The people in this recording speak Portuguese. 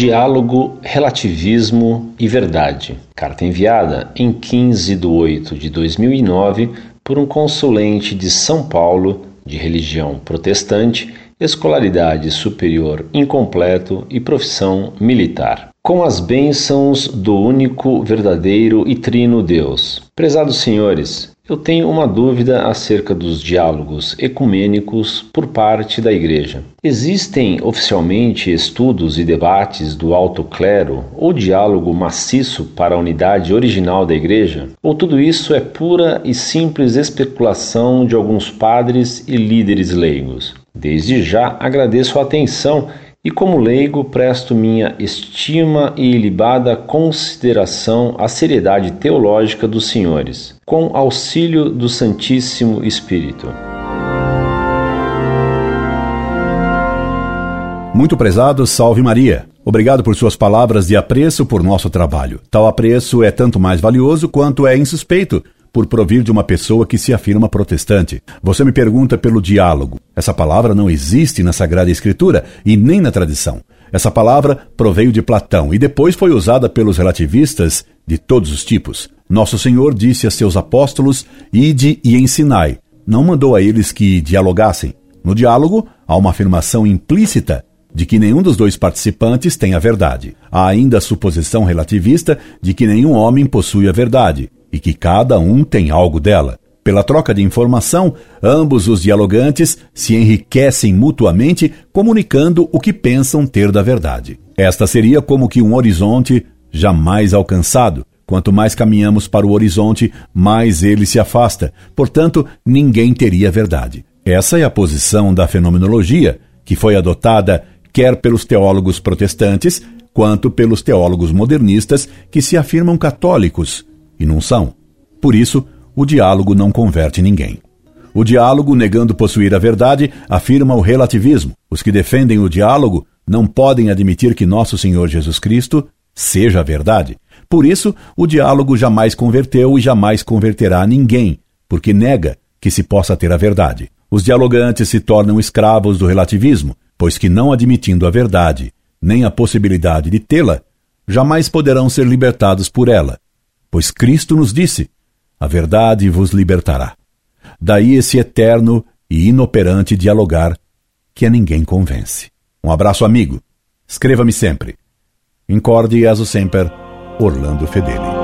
Diálogo, Relativismo e Verdade. Carta enviada em 15 de 8 de 2009 por um consulente de São Paulo, de religião protestante, escolaridade superior incompleto e profissão militar. Com as bênçãos do único, verdadeiro e trino Deus. Prezados senhores, eu tenho uma dúvida acerca dos diálogos ecumênicos por parte da Igreja. Existem oficialmente estudos e debates do alto clero ou diálogo maciço para a unidade original da Igreja? Ou tudo isso é pura e simples especulação de alguns padres e líderes leigos? Desde já agradeço a atenção e, como leigo, presto minha estima e ilibada consideração à seriedade teológica dos senhores, com auxílio do Santíssimo Espírito. Muito prezado, salve Maria. Obrigado por suas palavras de apreço por nosso trabalho. Tal apreço é tanto mais valioso quanto é insuspeito por provir de uma pessoa que se afirma protestante. Você me pergunta pelo diálogo. Essa palavra não existe na Sagrada Escritura e nem na tradição. Essa palavra proveio de Platão e depois foi usada pelos relativistas de todos os tipos. Nosso Senhor disse a seus apóstolos: Ide e ensinai. Não mandou a eles que dialogassem. No diálogo, há uma afirmação implícita de que nenhum dos dois participantes tem a verdade. Há ainda a suposição relativista de que nenhum homem possui a verdade e que cada um tem algo dela. Pela troca de informação, ambos os dialogantes se enriquecem mutuamente, comunicando o que pensam ter da verdade. Esta seria como que um horizonte jamais alcançado. Quanto mais caminhamos para o horizonte, mais ele se afasta. Portanto, ninguém teria verdade. Essa é a posição da fenomenologia, que foi adotada quer pelos teólogos protestantes, quanto pelos teólogos modernistas que se afirmam católicos e não são. Por isso, o diálogo não converte ninguém. O diálogo, negando possuir a verdade, afirma o relativismo. Os que defendem o diálogo não podem admitir que nosso Senhor Jesus Cristo seja a verdade. Por isso, o diálogo jamais converteu e jamais converterá ninguém, porque nega que se possa ter a verdade. Os dialogantes se tornam escravos do relativismo, pois que não admitindo a verdade, nem a possibilidade de tê-la, jamais poderão ser libertados por ela, pois Cristo nos disse: A verdade vos libertará. Daí esse eterno e inoperante dialogar que a ninguém convence. Um abraço, amigo. Escreva-me sempre. Incorde e aso sempre, Orlando Fedeli.